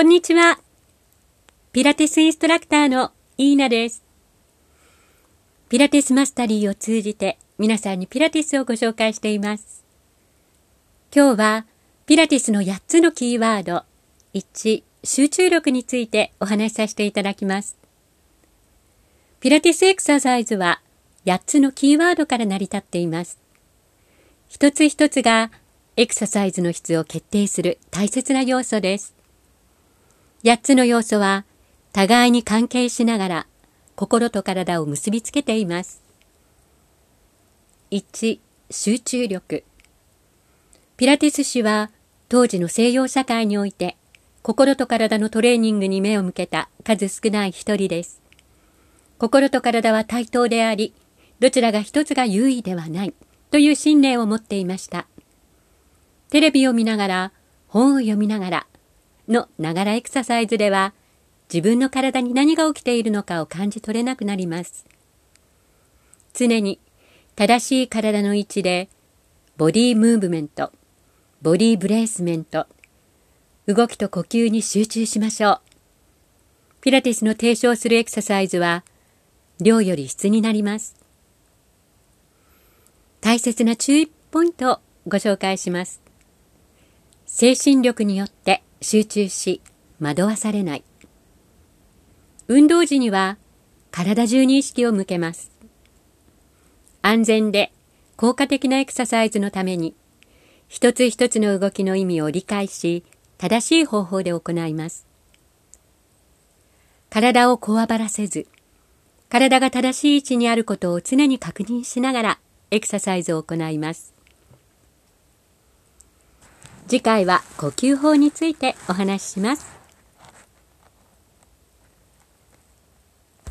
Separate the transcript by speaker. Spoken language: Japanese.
Speaker 1: こんにちは。ピラティスインストラクターのイーナです。ピラティスマスタリーを通じて皆さんにピラティスをご紹介しています。今日はピラティスの8つのキーワード、1、集中力についてお話しさせていただきます。ピラティスエクササイズは8つのキーワードから成り立っています。一つ一つがエクササイズの質を決定する大切な要素です。8つの要素は互いに関係しながら心と体を結びつけています。1、集中力。ピラティス氏は当時の西洋社会において心と体のトレーニングに目を向けた数少ない一人です。心と体は対等であり、どちらが一つが優位ではないという信念を持っていました。テレビを見ながら、本を読みながら、のながらエクササイズでは自分の体に何が起きているのかを感じ取れなくなります。常に正しい体の位置でボディームーブメント、ボディブレースメント、動きと呼吸に集中しましょう。ピラティスの提唱するエクササイズは量より質になります。大切な注意ポイントをご紹介します。精神力によって集中し惑わされない。運動時には体中に意識を向けます。安全で効果的なエクササイズのために一つ一つの動きの意味を理解し正しい方法で行います。体をこわばらせず体が正しい位置にあることを常に確認しながらエクササイズを行います。次回は呼吸法についてお話しします。